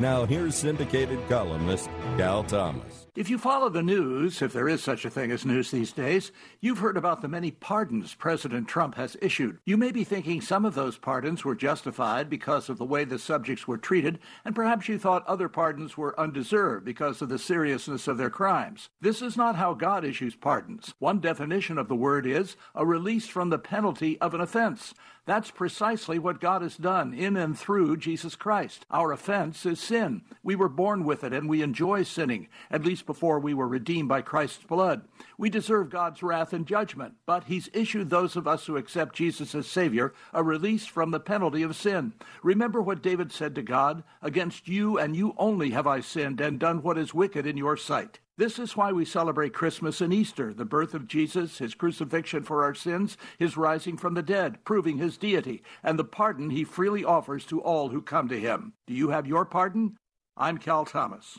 Now, here's syndicated columnist Cal Thomas. If you follow the news, if there is such a thing as news these days, you've heard about the many pardons President Trump has issued. You may be thinking some of those pardons were justified because of the way the subjects were treated, and perhaps you thought other pardons were undeserved because of the seriousness of their crimes. This is not how God issues pardons. One definition of the word is a release from the penalty of an offense. That's precisely what God has done in and through Jesus Christ. Our offense is sin. We were born with it and we enjoy sinning, at least before we were redeemed by Christ's blood. We deserve God's wrath and judgment, but He's issued those of us who accept Jesus as Savior a release from the penalty of sin. Remember what David said to God Against you and you only have I sinned and done what is wicked in your sight. This is why we celebrate Christmas and Easter, the birth of Jesus, his crucifixion for our sins, his rising from the dead, proving his deity, and the pardon he freely offers to all who come to him. Do you have your pardon? I'm Cal Thomas.